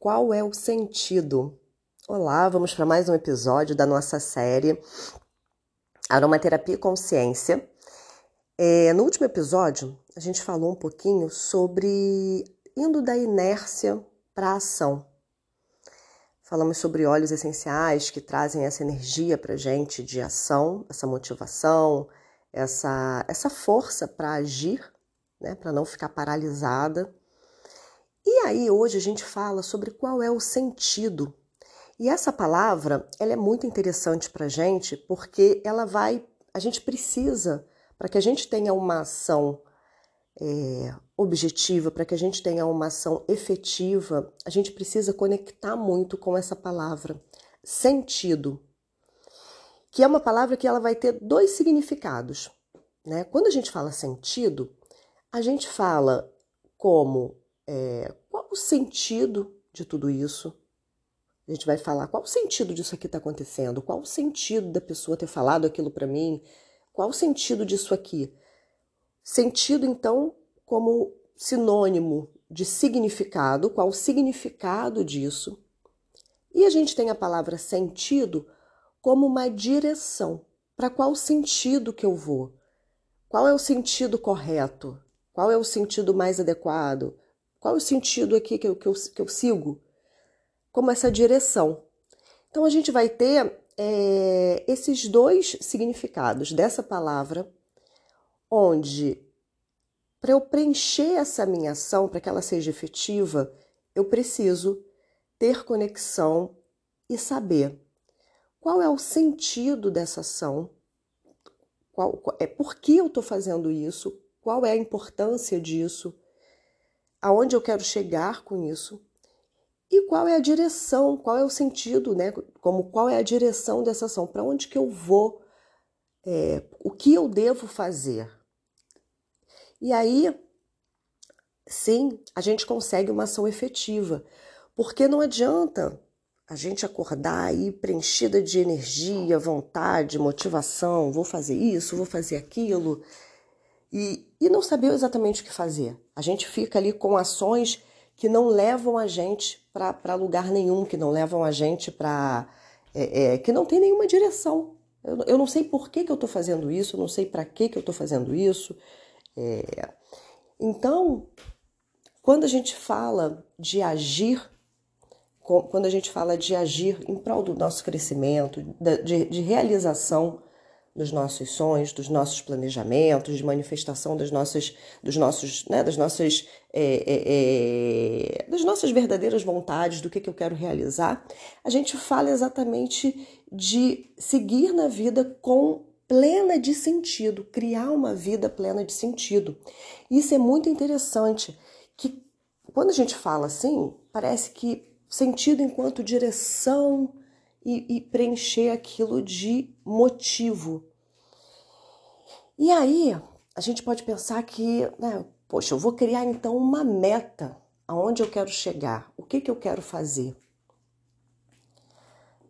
Qual é o sentido? Olá, vamos para mais um episódio da nossa série Aromaterapia e Consciência. É, no último episódio, a gente falou um pouquinho sobre indo da inércia para a ação. Falamos sobre óleos essenciais que trazem essa energia para gente de ação, essa motivação, essa, essa força para agir, né, para não ficar paralisada. E aí hoje a gente fala sobre qual é o sentido. E essa palavra ela é muito interessante para gente porque ela vai, a gente precisa para que a gente tenha uma ação é, objetiva, para que a gente tenha uma ação efetiva, a gente precisa conectar muito com essa palavra, sentido, que é uma palavra que ela vai ter dois significados. Né? Quando a gente fala sentido, a gente fala como é, sentido de tudo isso. A gente vai falar qual o sentido disso aqui está acontecendo, qual o sentido da pessoa ter falado aquilo para mim, qual o sentido disso aqui. Sentido, então, como sinônimo de significado, qual o significado disso. E a gente tem a palavra sentido como uma direção. Para qual sentido que eu vou? Qual é o sentido correto? Qual é o sentido mais adequado? Qual o sentido aqui que eu, que eu, que eu sigo? Como essa direção. Então a gente vai ter é, esses dois significados dessa palavra onde para eu preencher essa minha ação, para que ela seja efetiva, eu preciso ter conexão e saber qual é o sentido dessa ação, qual, é por que eu estou fazendo isso, qual é a importância disso, aonde eu quero chegar com isso e qual é a direção, qual é o sentido, né? Como qual é a direção dessa ação, para onde que eu vou, é, o que eu devo fazer. E aí, sim, a gente consegue uma ação efetiva, porque não adianta a gente acordar aí preenchida de energia, vontade, motivação, vou fazer isso, vou fazer aquilo, e, e não saber exatamente o que fazer. A gente fica ali com ações que não levam a gente para lugar nenhum, que não levam a gente para. É, é, que não tem nenhuma direção. Eu, eu não sei por que, que eu estou fazendo isso, eu não sei para que, que eu estou fazendo isso. É... Então, quando a gente fala de agir, quando a gente fala de agir em prol do nosso crescimento, de, de realização dos nossos sonhos, dos nossos planejamentos, de manifestação das nossas, dos nossos, né, das nossas, é, é, é, das nossas verdadeiras vontades, do que, que eu quero realizar, a gente fala exatamente de seguir na vida com plena de sentido, criar uma vida plena de sentido. Isso é muito interessante, que quando a gente fala assim, parece que sentido enquanto direção e, e preencher aquilo de motivo. E aí a gente pode pensar que, né, poxa, eu vou criar então uma meta aonde eu quero chegar, o que, que eu quero fazer.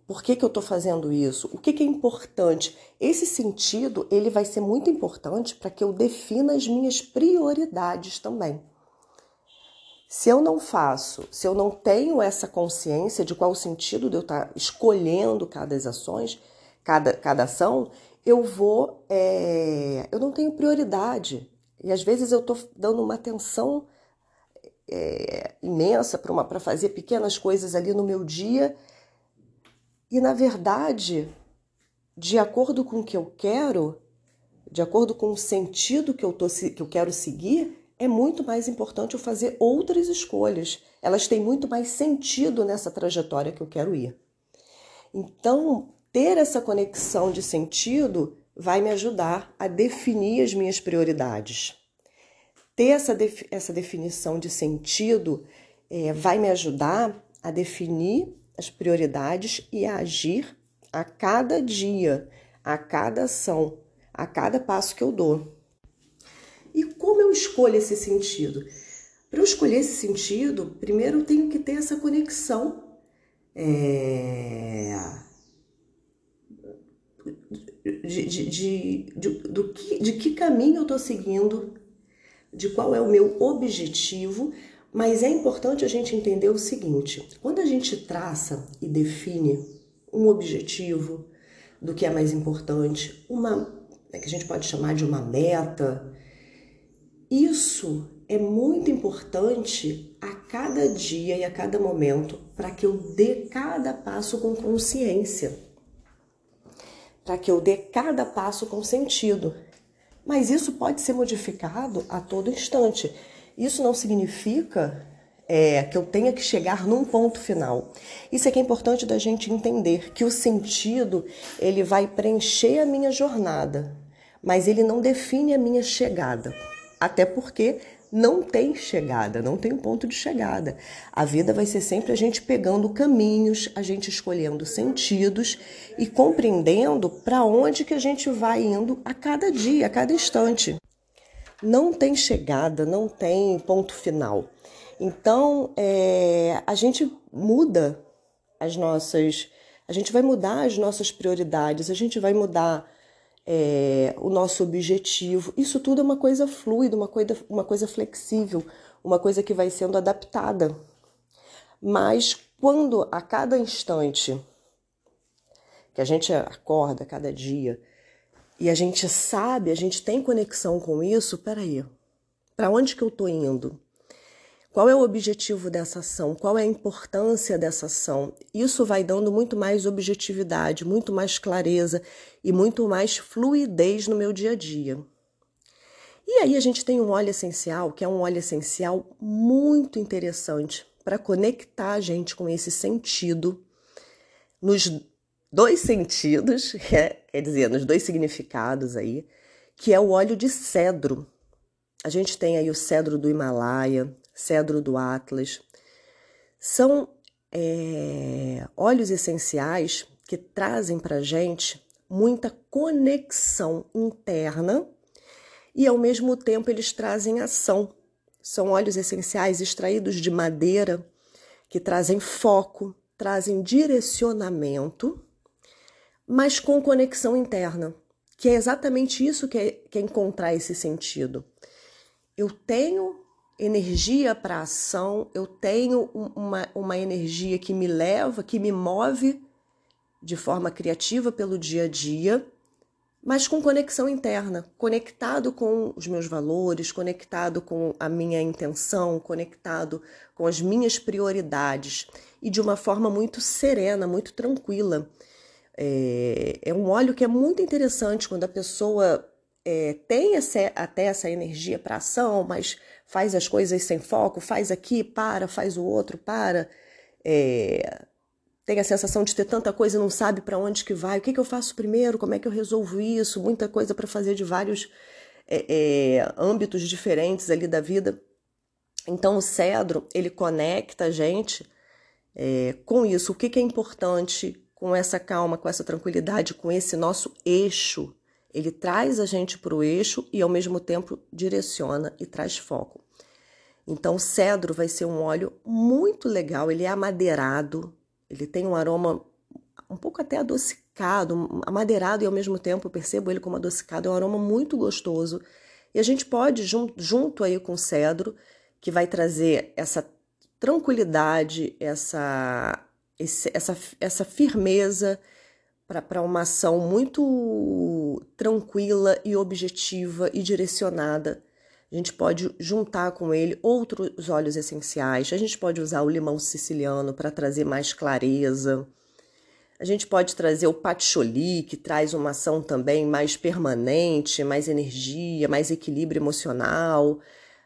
Por que, que eu estou fazendo isso? O que, que é importante? Esse sentido ele vai ser muito importante para que eu defina as minhas prioridades também. Se eu não faço, se eu não tenho essa consciência de qual o sentido de eu estar tá escolhendo cada ações, cada, cada ação, eu vou, é, eu não tenho prioridade. E às vezes eu estou dando uma atenção é, imensa para fazer pequenas coisas ali no meu dia e na verdade, de acordo com o que eu quero, de acordo com o sentido que eu, tô, que eu quero seguir, é muito mais importante eu fazer outras escolhas. Elas têm muito mais sentido nessa trajetória que eu quero ir. Então, ter essa conexão de sentido vai me ajudar a definir as minhas prioridades. Ter essa, def essa definição de sentido é, vai me ajudar a definir as prioridades e a agir a cada dia, a cada ação, a cada passo que eu dou. E como eu escolho esse sentido? Para eu escolher esse sentido, primeiro eu tenho que ter essa conexão é... de, de, de, de, do que, de que caminho eu estou seguindo, de qual é o meu objetivo, Mas é importante a gente entender o seguinte: quando a gente traça e define um objetivo do que é mais importante, uma né, que a gente pode chamar de uma meta, isso é muito importante a cada dia e a cada momento para que eu dê cada passo com consciência, para que eu dê cada passo com sentido. Mas isso pode ser modificado a todo instante. Isso não significa é, que eu tenha que chegar num ponto final. Isso é que é importante da gente entender que o sentido ele vai preencher a minha jornada, mas ele não define a minha chegada. Até porque não tem chegada, não tem um ponto de chegada. A vida vai ser sempre a gente pegando caminhos, a gente escolhendo sentidos e compreendendo para onde que a gente vai indo a cada dia, a cada instante. Não tem chegada, não tem ponto final. Então, é, a gente muda as nossas, a gente vai mudar as nossas prioridades, a gente vai mudar é, o nosso objetivo. Isso tudo é uma coisa fluida, uma coisa, uma coisa flexível, uma coisa que vai sendo adaptada. Mas quando a cada instante que a gente acorda, cada dia, e a gente sabe, a gente tem conexão com isso, peraí, para onde que eu estou indo? Qual é o objetivo dessa ação? Qual é a importância dessa ação? Isso vai dando muito mais objetividade, muito mais clareza e muito mais fluidez no meu dia a dia. E aí a gente tem um óleo essencial, que é um óleo essencial muito interessante para conectar a gente com esse sentido nos dois sentidos, quer dizer, nos dois significados aí, que é o óleo de cedro. A gente tem aí o cedro do Himalaia, cedro do Atlas. São é, óleos essenciais que trazem para gente muita conexão interna e ao mesmo tempo eles trazem ação. São óleos essenciais extraídos de madeira que trazem foco, trazem direcionamento, mas com conexão interna, que é exatamente isso que é, que é encontrar esse sentido. Eu tenho energia para ação, eu tenho uma, uma energia que me leva, que me move de forma criativa pelo dia a dia, mas com conexão interna, conectado com os meus valores, conectado com a minha intenção, conectado com as minhas prioridades e de uma forma muito serena, muito tranquila. É, é um óleo que é muito interessante quando a pessoa é, tem essa, até essa energia para ação, mas faz as coisas sem foco, faz aqui, para, faz o outro, para. É, tem a sensação de ter tanta coisa e não sabe para onde que vai, o que, que eu faço primeiro, como é que eu resolvo isso, muita coisa para fazer de vários é, é, âmbitos diferentes ali da vida. Então o cedro ele conecta a gente é, com isso, o que, que é importante, com essa calma, com essa tranquilidade, com esse nosso eixo ele traz a gente para o eixo e ao mesmo tempo direciona e traz foco. Então, o cedro vai ser um óleo muito legal, ele é amadeirado, ele tem um aroma um pouco até adocicado, amadeirado e ao mesmo tempo percebo ele como adocicado, é um aroma muito gostoso. E a gente pode, junto aí com o cedro, que vai trazer essa tranquilidade, essa, essa, essa firmeza, para uma ação muito tranquila e objetiva e direcionada. A gente pode juntar com ele outros óleos essenciais. A gente pode usar o limão siciliano para trazer mais clareza. A gente pode trazer o patchouli, que traz uma ação também mais permanente, mais energia, mais equilíbrio emocional.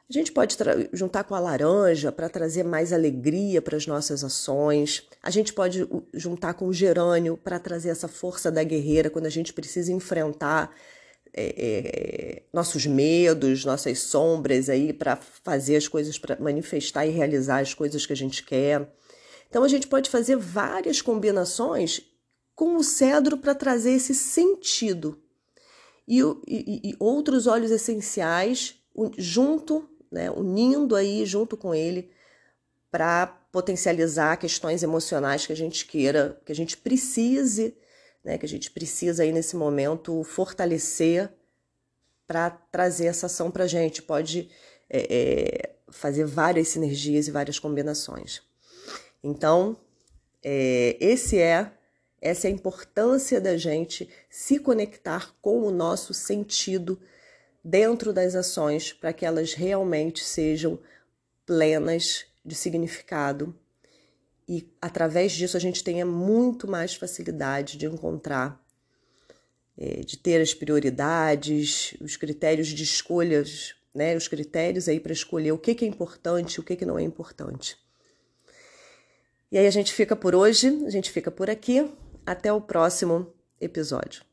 A gente pode juntar com a laranja para trazer mais alegria para as nossas ações. A gente pode juntar com o gerânio para trazer essa força da guerreira quando a gente precisa enfrentar é, é, nossos medos, nossas sombras aí para fazer as coisas, para manifestar e realizar as coisas que a gente quer. Então a gente pode fazer várias combinações com o cedro para trazer esse sentido. E, e, e outros óleos essenciais junto né, unindo aí junto com ele para potencializar questões emocionais que a gente queira, que a gente precise, né, que a gente precisa aí nesse momento fortalecer para trazer essa ação para a gente. Pode é, é, fazer várias sinergias e várias combinações. Então, é, esse é essa é a importância da gente se conectar com o nosso sentido dentro das ações para que elas realmente sejam plenas de significado e através disso a gente tenha muito mais facilidade de encontrar, é, de ter as prioridades, os critérios de escolhas, né, os critérios aí para escolher o que, que é importante o que, que não é importante. E aí a gente fica por hoje, a gente fica por aqui. Até o próximo episódio.